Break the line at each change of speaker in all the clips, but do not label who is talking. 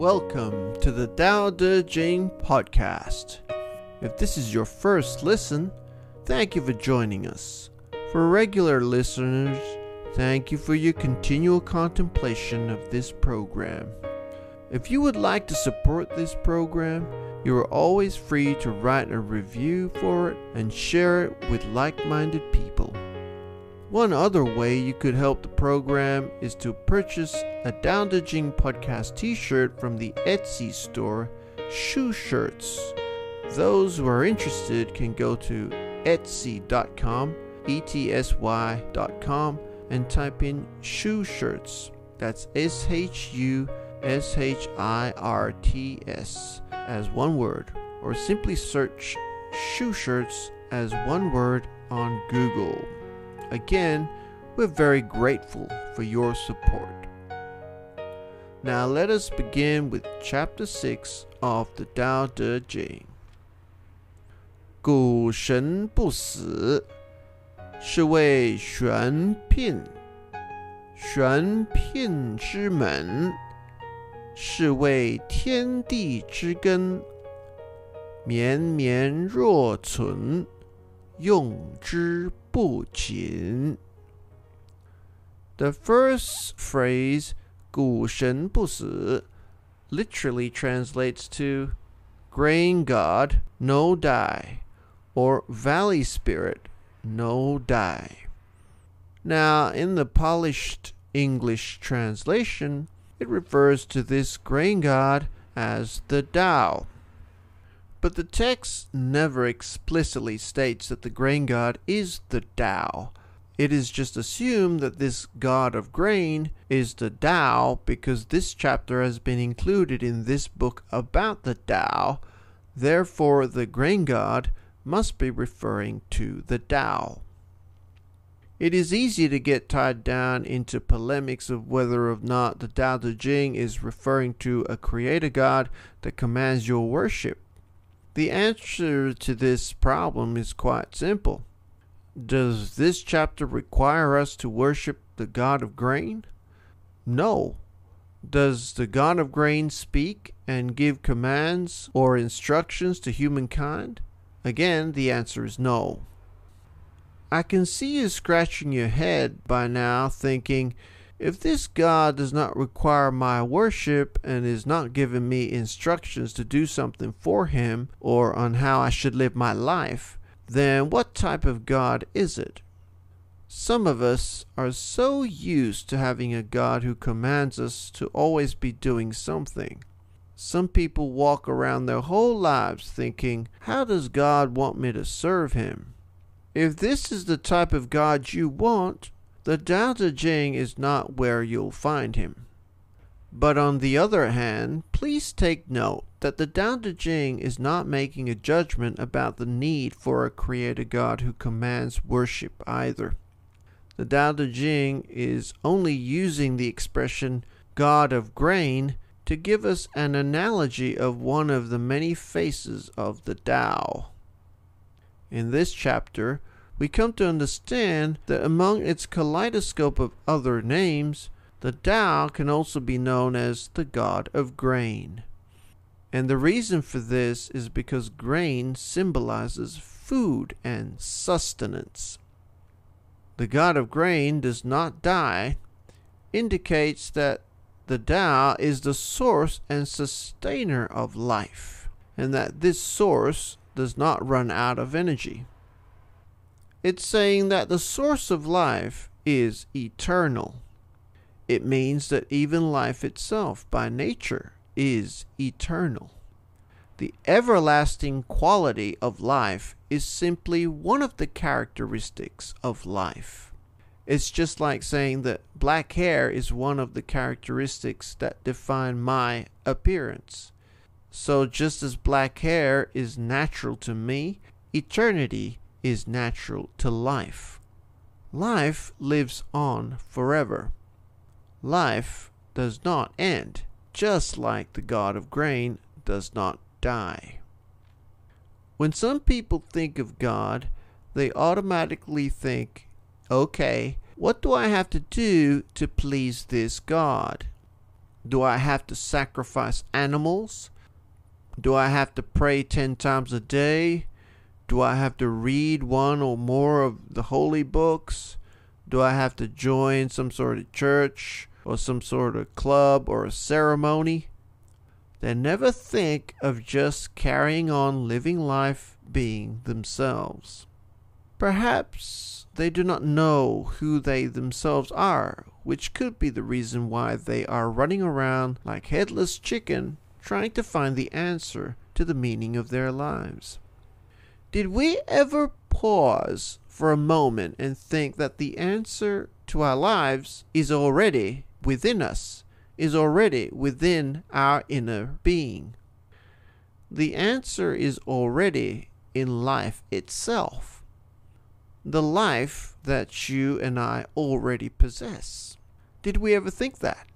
Welcome to the Tao Te Ching podcast. If this is your first listen, thank you for joining us. For regular listeners, thank you for your continual contemplation of this program. If you would like to support this program, you are always free to write a review for it and share it with like minded people. One other way you could help the program is to purchase a Tao Te Ching podcast t shirt from the Etsy store, ShuShirts. Those who are interested can go to etsy.com, E T S Y.com, and type in ShuShirts. That's S H U S H I R T S as one word, or simply search ShuShirts as one word on Google. Again, we're very grateful for your support. Now let us begin with chapter 6 of the Tao Te Ching. 谷神不死，是谓玄牝。玄牝之门，是谓天地之根。绵绵若存，用之不紧。The first phrase 谷神不死 literally translates to grain god, no die, or valley spirit, no die. Now, in the polished English translation, it refers to this grain god as the Tao, but the text never explicitly states that the grain god is the Tao. It is just assumed that this god of grain is the Tao because this chapter has been included in this book about the Tao. Therefore, the grain god must be referring to the Tao. It is easy to get tied down into polemics of whether or not the Tao Te Ching is referring to a creator god that commands your worship. The answer to this problem is quite simple. Does this chapter require us to worship the God of grain? No. Does the God of grain speak and give commands or instructions to humankind? Again, the answer is no. I can see you scratching your head by now thinking, if this God does not require my worship and is not giving me instructions to do something for him or on how I should live my life, then what type of God is it? Some of us are so used to having a God who commands us to always be doing something. Some people walk around their whole lives thinking, How does God want me to serve him? If this is the type of God you want, the Tao Te Ching is not where you'll find him. But on the other hand, please take note that the Tao Te Ching is not making a judgment about the need for a creator God who commands worship either. The Tao Te Ching is only using the expression God of grain to give us an analogy of one of the many faces of the Tao. In this chapter, we come to understand that among its kaleidoscope of other names, the Tao can also be known as the god of grain. And the reason for this is because grain symbolizes food and sustenance. The god of grain does not die, indicates that the Tao is the source and sustainer of life, and that this source does not run out of energy. It's saying that the source of life is eternal. It means that even life itself, by nature, is eternal. The everlasting quality of life is simply one of the characteristics of life. It's just like saying that black hair is one of the characteristics that define my appearance. So, just as black hair is natural to me, eternity is natural to life. Life lives on forever. Life does not end, just like the God of grain does not die. When some people think of God, they automatically think, okay, what do I have to do to please this God? Do I have to sacrifice animals? Do I have to pray 10 times a day? Do I have to read one or more of the holy books? Do I have to join some sort of church or some sort of club or a ceremony? They never think of just carrying on living life being themselves. Perhaps they do not know who they themselves are, which could be the reason why they are running around like headless chicken trying to find the answer to the meaning of their lives. Did we ever pause for a moment and think that the answer to our lives is already within us, is already within our inner being? The answer is already in life itself, the life that you and I already possess. Did we ever think that?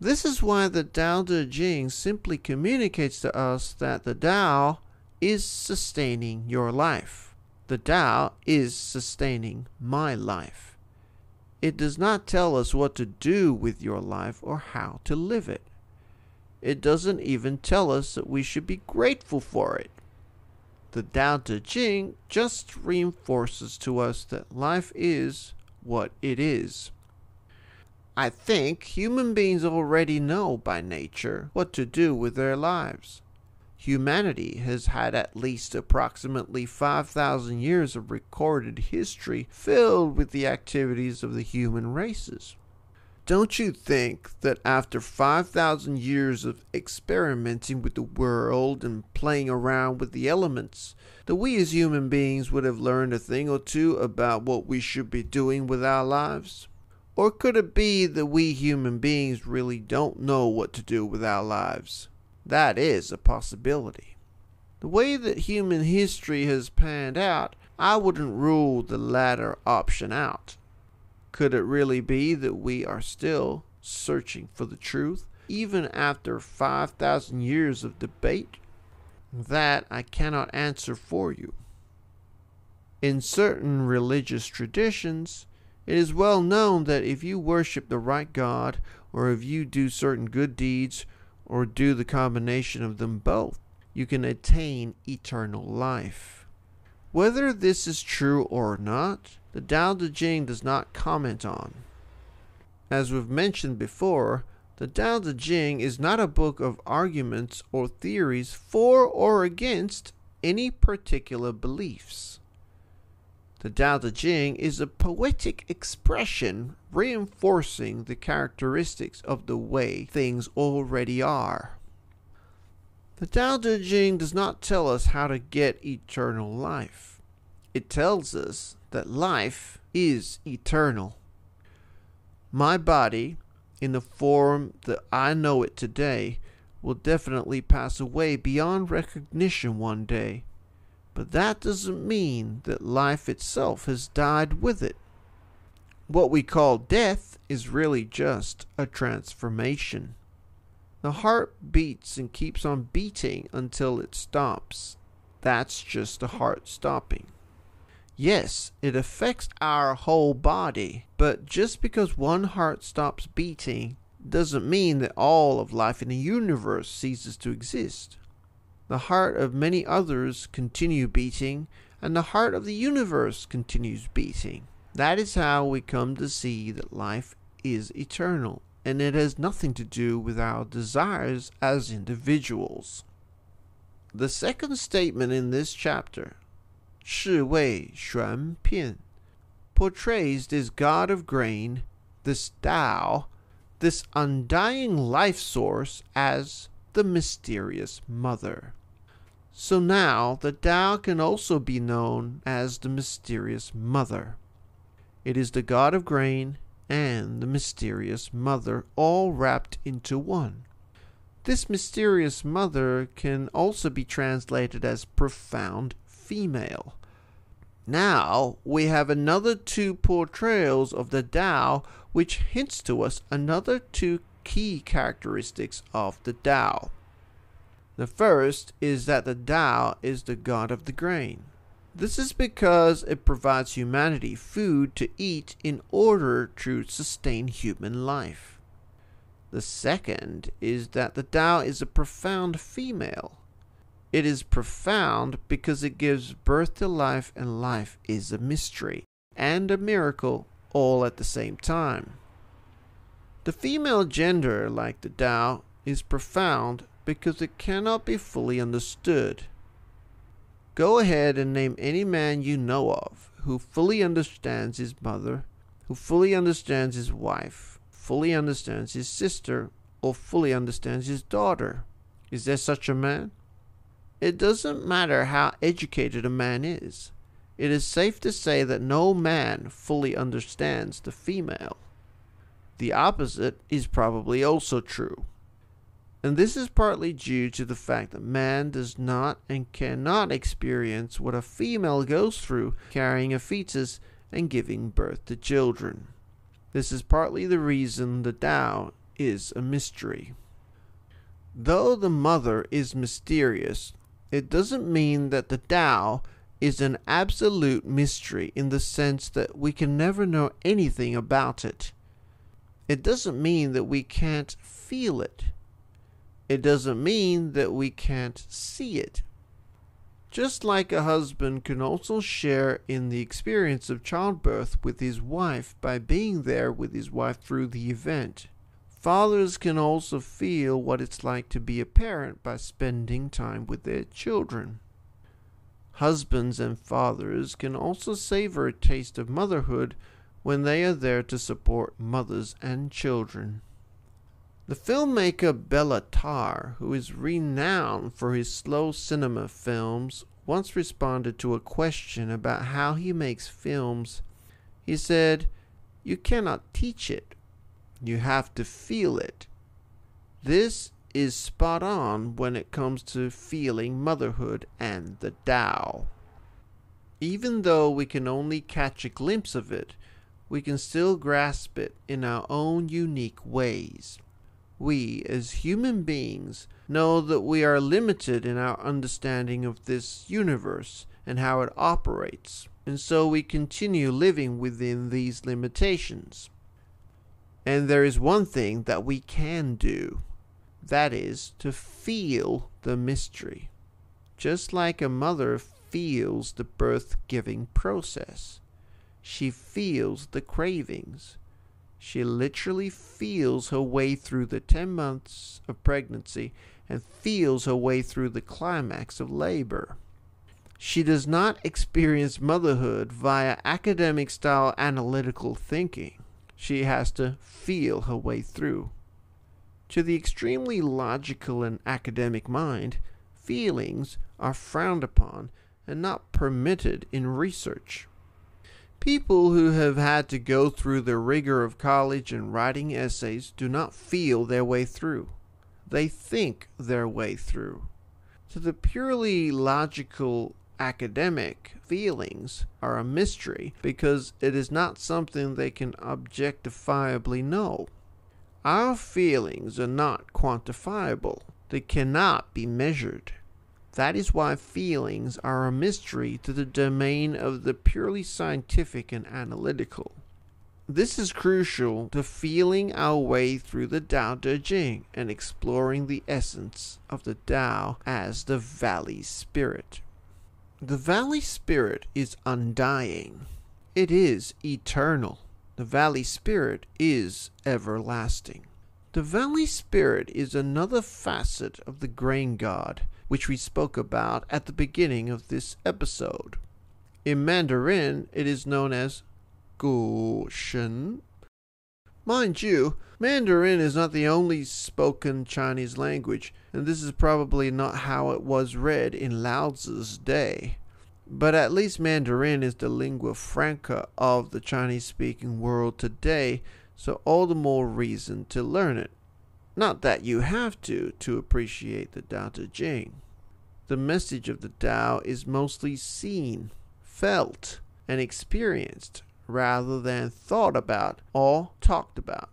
This is why the Tao Te Ching simply communicates to us that the Tao is sustaining your life. The Tao is sustaining my life. It does not tell us what to do with your life or how to live it. It doesn't even tell us that we should be grateful for it. The Tao Te Ching just reinforces to us that life is what it is. I think human beings already know by nature what to do with their lives. Humanity has had at least approximately 5,000 years of recorded history filled with the activities of the human races. Don't you think that after 5,000 years of experimenting with the world and playing around with the elements, that we as human beings would have learned a thing or two about what we should be doing with our lives? Or could it be that we human beings really don't know what to do with our lives? That is a possibility. The way that human history has panned out, I wouldn't rule the latter option out. Could it really be that we are still searching for the truth, even after 5,000 years of debate? That I cannot answer for you. In certain religious traditions, it is well known that if you worship the right God, or if you do certain good deeds, or do the combination of them both, you can attain eternal life. Whether this is true or not, the Tao Te Ching does not comment on. As we've mentioned before, the Tao Te Ching is not a book of arguments or theories for or against any particular beliefs. The Tao Te Ching is a poetic expression reinforcing the characteristics of the way things already are. The Tao Te Ching does not tell us how to get eternal life. It tells us that life is eternal. My body, in the form that I know it today, will definitely pass away beyond recognition one day. But that doesn't mean that life itself has died with it. What we call death is really just a transformation. The heart beats and keeps on beating until it stops. That's just the heart stopping. Yes, it affects our whole body, but just because one heart stops beating doesn't mean that all of life in the universe ceases to exist the heart of many others continue beating, and the heart of the universe continues beating. That is how we come to see that life is eternal, and it has nothing to do with our desires as individuals. The second statement in this chapter, 是谓玄片, portrays this god of grain, this Tao, this undying life source as the mysterious mother. So now the Tao can also be known as the mysterious mother. It is the god of grain and the mysterious mother all wrapped into one. This mysterious mother can also be translated as profound female. Now we have another two portrayals of the Tao which hints to us another two key characteristics of the Tao. The first is that the Tao is the god of the grain. This is because it provides humanity food to eat in order to sustain human life. The second is that the Tao is a profound female. It is profound because it gives birth to life, and life is a mystery and a miracle all at the same time. The female gender, like the Tao, is profound because it cannot be fully understood. Go ahead and name any man you know of who fully understands his mother, who fully understands his wife, fully understands his sister, or fully understands his daughter. Is there such a man? It doesn't matter how educated a man is. It is safe to say that no man fully understands the female. The opposite is probably also true. And this is partly due to the fact that man does not and cannot experience what a female goes through carrying a fetus and giving birth to children. This is partly the reason the Tao is a mystery. Though the mother is mysterious, it doesn't mean that the Tao is an absolute mystery in the sense that we can never know anything about it. It doesn't mean that we can't feel it. It doesn't mean that we can't see it. Just like a husband can also share in the experience of childbirth with his wife by being there with his wife through the event, fathers can also feel what it's like to be a parent by spending time with their children. Husbands and fathers can also savor a taste of motherhood when they are there to support mothers and children. The filmmaker Béla Tarr, who is renowned for his slow cinema films, once responded to a question about how he makes films. He said, You cannot teach it, you have to feel it. This is spot on when it comes to feeling motherhood and the Tao. Even though we can only catch a glimpse of it, we can still grasp it in our own unique ways we, as human beings, know that we are limited in our understanding of this universe and how it operates, and so we continue living within these limitations. And there is one thing that we can do that is to feel the mystery, just like a mother feels the birth giving process. She feels the cravings she literally feels her way through the 10 months of pregnancy and feels her way through the climax of labor. She does not experience motherhood via academic style analytical thinking. She has to feel her way through. To the extremely logical and academic mind, feelings are frowned upon and not permitted in research. People who have had to go through the rigor of college and writing essays do not feel their way through. They think their way through. To the purely logical academic, feelings are a mystery because it is not something they can objectifiably know. Our feelings are not quantifiable, they cannot be measured. That is why feelings are a mystery to the domain of the purely scientific and analytical. This is crucial to feeling our way through the Tao Te Ching and exploring the essence of the Tao as the Valley Spirit. The Valley Spirit is undying. It is eternal. The Valley Spirit is everlasting. The Valley Spirit is another facet of the Grain God which we spoke about at the beginning of this episode. In Mandarin, it is known as Gu Shen. Mind you, Mandarin is not the only spoken Chinese language, and this is probably not how it was read in Lao Tzu's day. But at least Mandarin is the lingua franca of the Chinese speaking world today, so all the more reason to learn it. Not that you have to to appreciate the Tao Te Ching. The message of the Tao is mostly seen, felt, and experienced rather than thought about or talked about.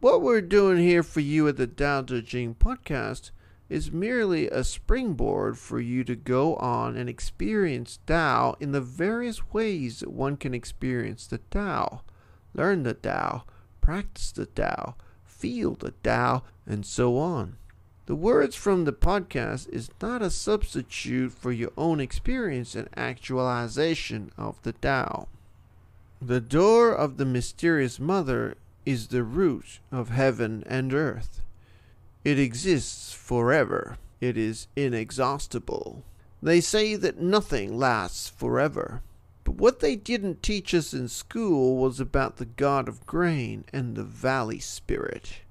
What we're doing here for you at the Tao Te Ching podcast is merely a springboard for you to go on and experience Tao in the various ways that one can experience the Tao, learn the Tao, practice the Tao, feel the Tao, and so on. The words from the podcast is not a substitute for your own experience and actualization of the Tao. The door of the mysterious mother is the root of heaven and earth. It exists forever. It is inexhaustible. They say that nothing lasts forever. But what they didn't teach us in school was about the god of grain and the valley spirit.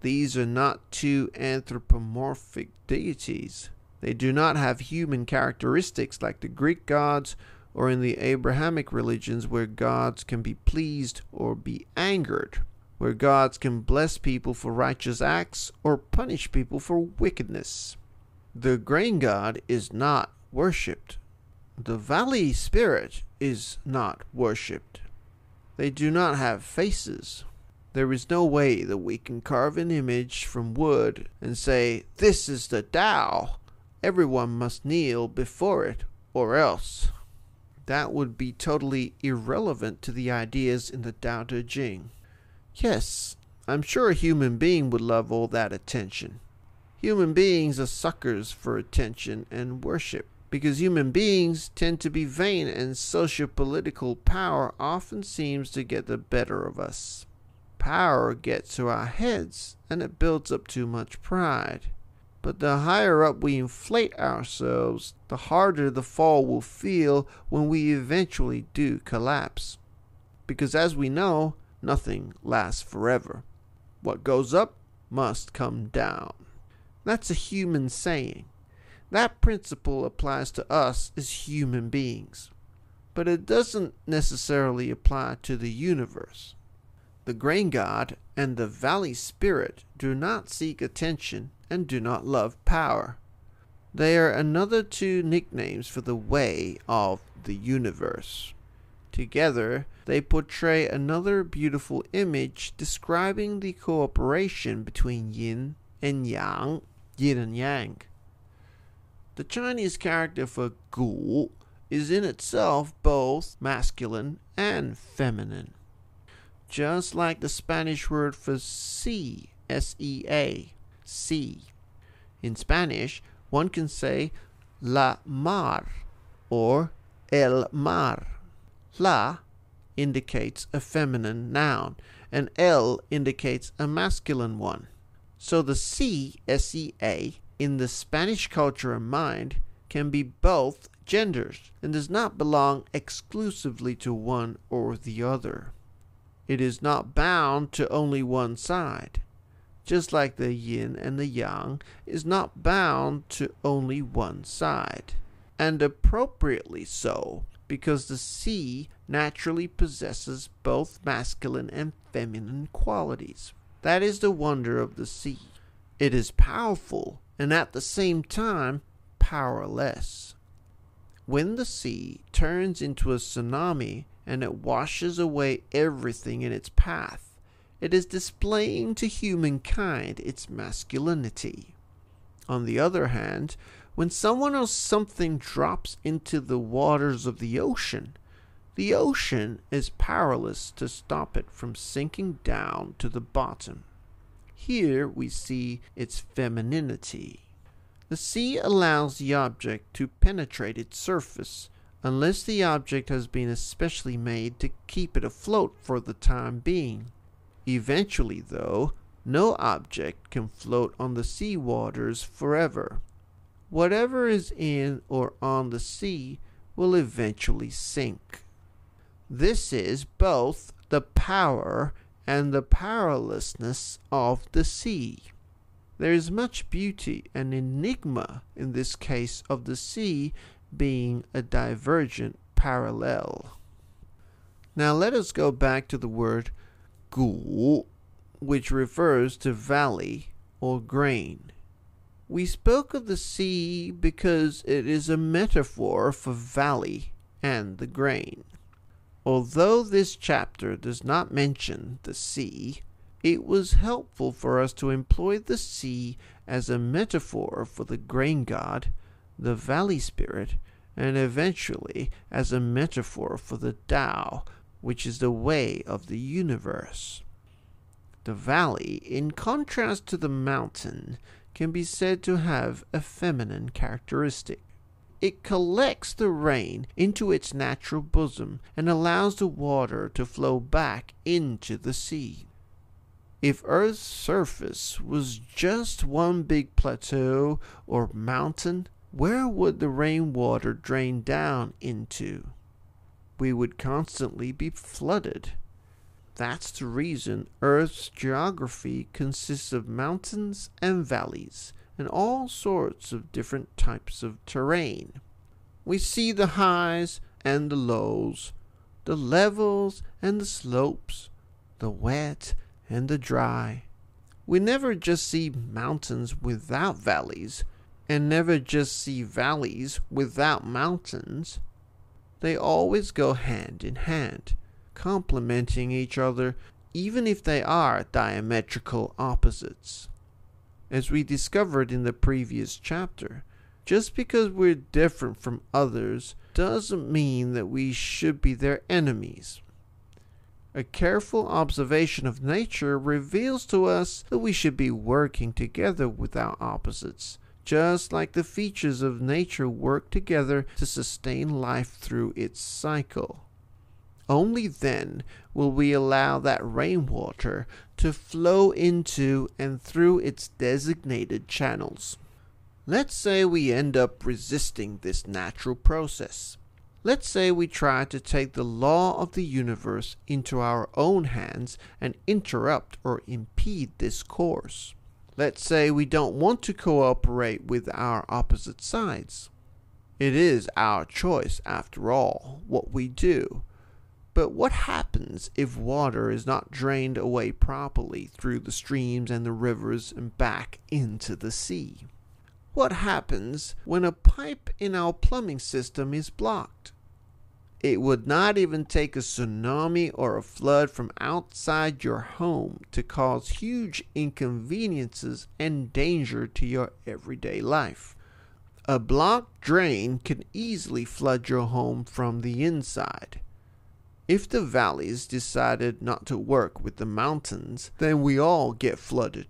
These are not two anthropomorphic deities. They do not have human characteristics like the Greek gods or in the Abrahamic religions where gods can be pleased or be angered, where gods can bless people for righteous acts or punish people for wickedness. The grain god is not worshipped. The valley spirit is not worshipped. They do not have faces. There is no way that we can carve an image from wood and say, This is the Tao. Everyone must kneel before it, or else that would be totally irrelevant to the ideas in the Tao Te Ching. Yes, I'm sure a human being would love all that attention. Human beings are suckers for attention and worship because human beings tend to be vain and socio-political power often seems to get the better of us. Power gets to our heads and it builds up too much pride. But the higher up we inflate ourselves, the harder the fall will feel when we eventually do collapse. Because as we know, nothing lasts forever. What goes up must come down. That's a human saying. That principle applies to us as human beings. But it doesn't necessarily apply to the universe. The grain god and the valley spirit do not seek attention and do not love power. They are another two nicknames for the way of the universe. Together, they portray another beautiful image describing the cooperation between yin and yang, yin and yang. The Chinese character for gu is in itself both masculine and feminine. Just like the Spanish word for sea, S E A, sea. In Spanish, one can say la mar or el mar. La indicates a feminine noun, and el indicates a masculine one. So the sea, S E A, in the Spanish culture and mind, can be both genders and does not belong exclusively to one or the other. It is not bound to only one side just like the yin and the yang, is not bound to only one side. And appropriately so, because the sea naturally possesses both masculine and feminine qualities. That is the wonder of the sea. It is powerful and at the same time powerless. When the sea turns into a tsunami and it washes away everything in its path, it is displaying to humankind its masculinity. On the other hand, when someone or something drops into the waters of the ocean, the ocean is powerless to stop it from sinking down to the bottom. Here we see its femininity. The sea allows the object to penetrate its surface unless the object has been especially made to keep it afloat for the time being. Eventually, though, no object can float on the sea waters forever. Whatever is in or on the sea will eventually sink. This is both the power and the powerlessness of the sea. There is much beauty and enigma in this case of the sea being a divergent parallel. Now let us go back to the word gu, which refers to valley or grain. We spoke of the sea because it is a metaphor for valley and the grain. Although this chapter does not mention the sea, it was helpful for us to employ the sea as a metaphor for the grain god, the valley spirit, and eventually as a metaphor for the Tao, which is the way of the universe. The valley, in contrast to the mountain, can be said to have a feminine characteristic. It collects the rain into its natural bosom and allows the water to flow back into the sea. If Earth's surface was just one big plateau or mountain, where would the rainwater drain down into? We would constantly be flooded. That's the reason Earth's geography consists of mountains and valleys and all sorts of different types of terrain. We see the highs and the lows, the levels and the slopes, the wet and the dry. We never just see mountains without valleys, and never just see valleys without mountains. They always go hand in hand complementing each other even if they are diametrical opposites. As we discovered in the previous chapter, just because we're different from others doesn't mean that we should be their enemies. A careful observation of nature reveals to us that we should be working together with our opposites, just like the features of nature work together to sustain life through its cycle. Only then will we allow that rainwater to flow into and through its designated channels. Let's say we end up resisting this natural process. Let's say we try to take the law of the universe into our own hands and interrupt or impede this course. Let's say we don't want to cooperate with our opposite sides. It is our choice, after all, what we do, but what happens if water is not drained away properly through the streams and the rivers and back into the sea? What happens when a pipe in our plumbing system is blocked? It would not even take a tsunami or a flood from outside your home to cause huge inconveniences and danger to your everyday life. A blocked drain can easily flood your home from the inside. If the valleys decided not to work with the mountains, then we all get flooded.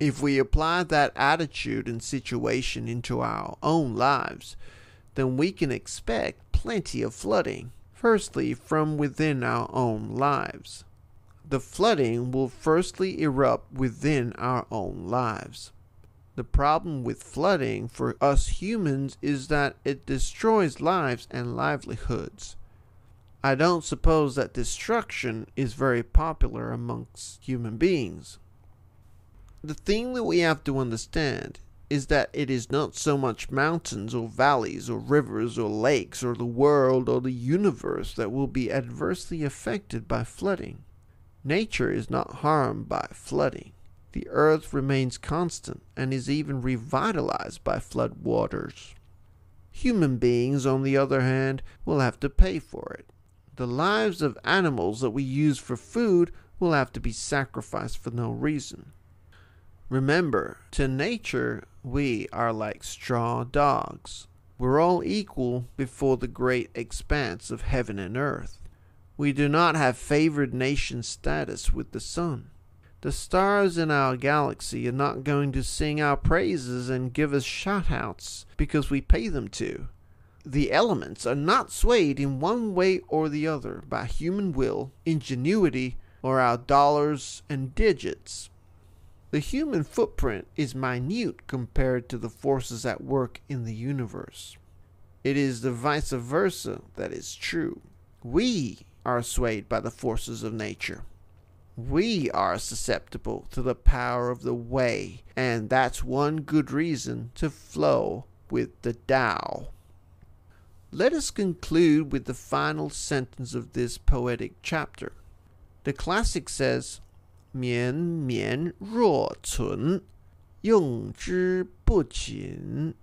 If we apply that attitude and situation into our own lives, then we can expect plenty of flooding. Firstly, from within our own lives. The flooding will firstly erupt within our own lives. The problem with flooding for us humans is that it destroys lives and livelihoods. I don't suppose that destruction is very popular amongst human beings. The thing that we have to understand is that it is not so much mountains or valleys or rivers or lakes or the world or the universe that will be adversely affected by flooding. Nature is not harmed by flooding. The earth remains constant and is even revitalized by flood waters. Human beings, on the other hand, will have to pay for it the lives of animals that we use for food will have to be sacrificed for no reason. Remember, to nature, we are like straw dogs. We're all equal before the great expanse of heaven and earth. We do not have favored nation status with the sun. The stars in our galaxy are not going to sing our praises and give us shoutouts because we pay them to the elements are not swayed in one way or the other by human will, ingenuity, or our dollars and digits. The human footprint is minute compared to the forces at work in the universe. It is the vice versa that is true. We are swayed by the forces of nature. We are susceptible to the power of the way, and that's one good reason to flow with the Tao. Let us conclude with the final sentence of this poetic chapter. The classic says, 绵绵若存，用之不尽.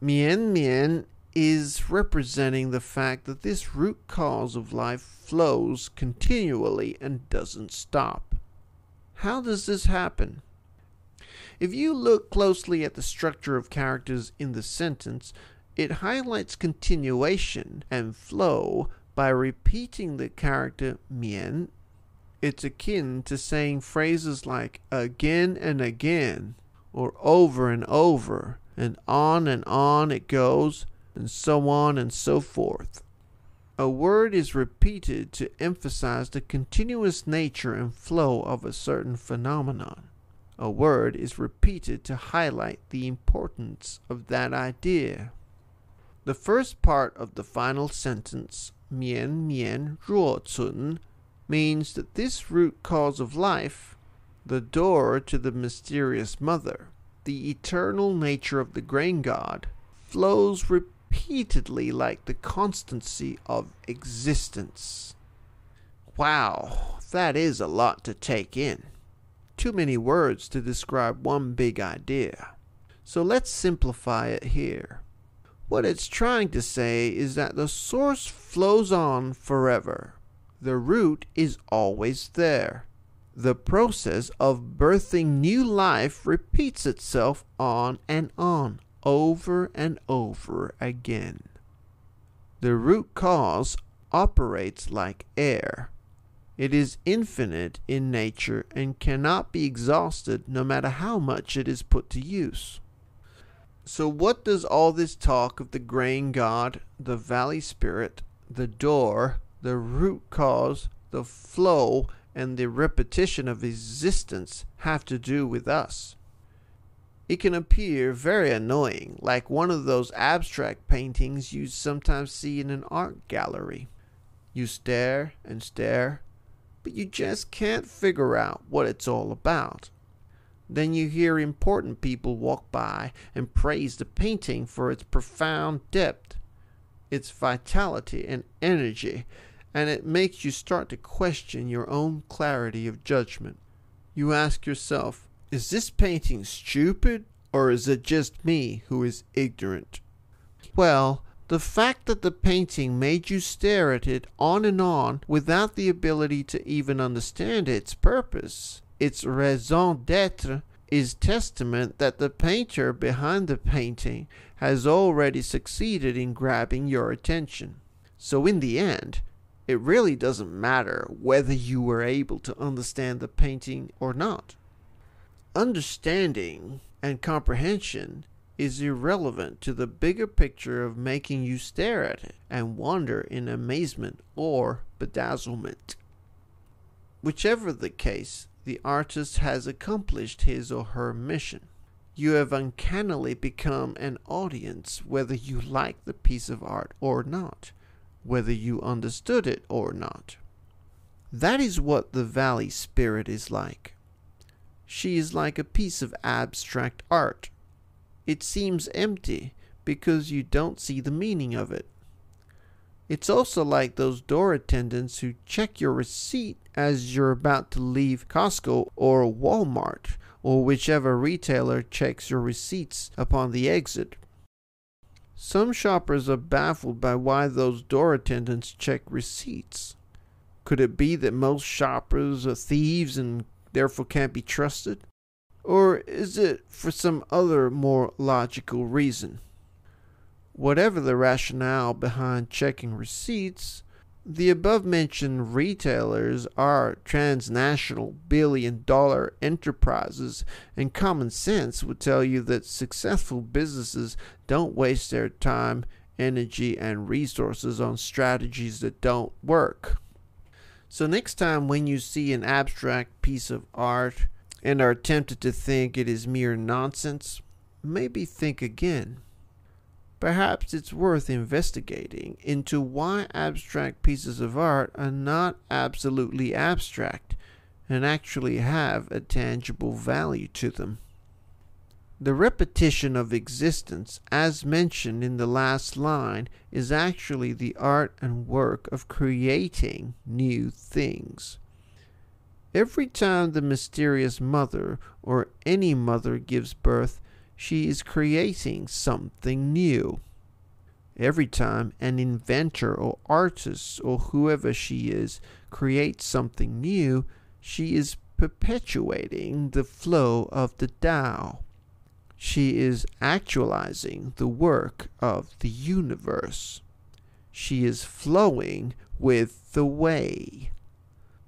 Mian mian is representing the fact that this root cause of life flows continually and doesn't stop. How does this happen? If you look closely at the structure of characters in the sentence, it highlights continuation and flow by repeating the character mian it's akin to saying phrases like again and again, or over and over, and on and on it goes, and so on and so forth. A word is repeated to emphasize the continuous nature and flow of a certain phenomenon. A word is repeated to highlight the importance of that idea. The first part of the final sentence, mian mian ruo cun, means that this root cause of life, the door to the mysterious mother, the eternal nature of the grain god, flows repeatedly like the constancy of existence. Wow, that is a lot to take in. Too many words to describe one big idea. So let's simplify it here. What it's trying to say is that the source flows on forever. The root is always there. The process of birthing new life repeats itself on and on, over and over again. The root cause operates like air. It is infinite in nature and cannot be exhausted no matter how much it is put to use. So, what does all this talk of the grain god, the valley spirit, the door, the root cause, the flow, and the repetition of existence have to do with us? It can appear very annoying, like one of those abstract paintings you sometimes see in an art gallery. You stare and stare, but you just can't figure out what it's all about. Then you hear important people walk by and praise the painting for its profound depth, its vitality and energy, and it makes you start to question your own clarity of judgment. You ask yourself, is this painting stupid, or is it just me who is ignorant? Well, the fact that the painting made you stare at it on and on without the ability to even understand its purpose its raison d'etre is testament that the painter behind the painting has already succeeded in grabbing your attention. So, in the end, it really doesn't matter whether you were able to understand the painting or not. Understanding and comprehension is irrelevant to the bigger picture of making you stare at it and wonder in amazement or bedazzlement. Whichever the case, the artist has accomplished his or her mission. You have uncannily become an audience whether you like the piece of art or not, whether you understood it or not. That is what the valley spirit is like. She is like a piece of abstract art. It seems empty because you don't see the meaning of it. It's also like those door attendants who check your receipt as you're about to leave Costco or Walmart or whichever retailer checks your receipts upon the exit. Some shoppers are baffled by why those door attendants check receipts. Could it be that most shoppers are thieves and therefore can't be trusted? Or is it for some other more logical reason? Whatever the rationale behind checking receipts, the above mentioned retailers are transnational billion dollar enterprises, and common sense would tell you that successful businesses don't waste their time, energy, and resources on strategies that don't work. So, next time when you see an abstract piece of art and are tempted to think it is mere nonsense, maybe think again. Perhaps it's worth investigating into why abstract pieces of art are not absolutely abstract and actually have a tangible value to them. The repetition of existence, as mentioned in the last line, is actually the art and work of creating new things. Every time the mysterious mother or any mother gives birth, she is creating something new. Every time an inventor or artist or whoever she is creates something new, she is perpetuating the flow of the Tao. She is actualizing the work of the universe. She is flowing with the way.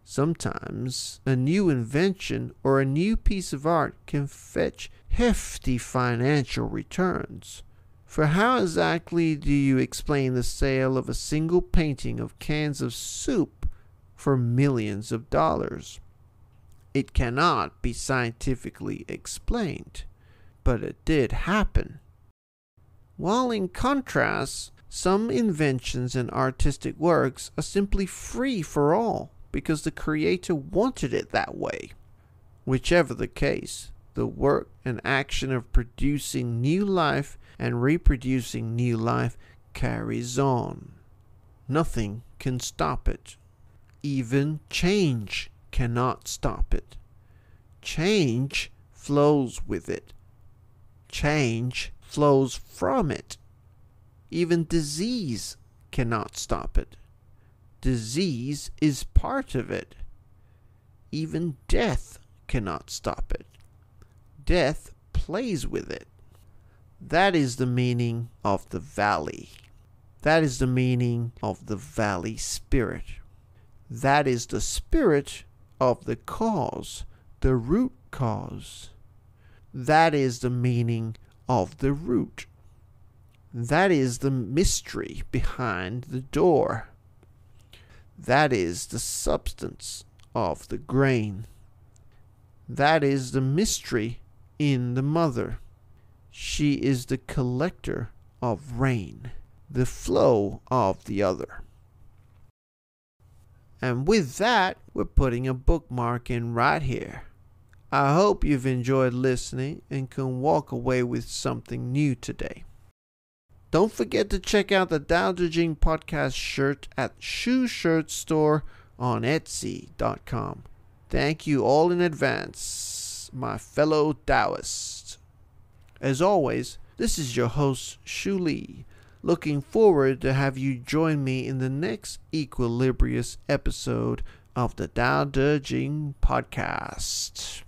Sometimes a new invention or a new piece of art can fetch hefty financial returns. For how exactly do you explain the sale of a single painting of cans of soup for millions of dollars? It cannot be scientifically explained, but it did happen. While in contrast, some inventions and artistic works are simply free for all because the creator wanted it that way. Whichever the case, the work and action of producing new life and reproducing new life carries on. Nothing can stop it. Even change cannot stop it. Change flows with it. Change flows from it. Even disease cannot stop it. Disease is part of it. Even death cannot stop it. Death plays with it. That is the meaning of the valley. That is the meaning of the valley spirit. That is the spirit of the cause, the root cause. That is the meaning of the root. That is the mystery behind the door. That is the substance of the grain. That is the mystery in the mother. She is the collector of rain, the flow of the other. And with that, we're putting a bookmark in right here. I hope you've enjoyed listening and can walk away with something new today. Don't forget to check out the Tao Te Ching podcast shirt at ShuShirts Store on Etsy.com. Thank you all in advance, my fellow Taoists. As always, this is your host, Shu Lee. Looking forward to have you join me in the next Equilibrious episode of the Tao Te Ching podcast.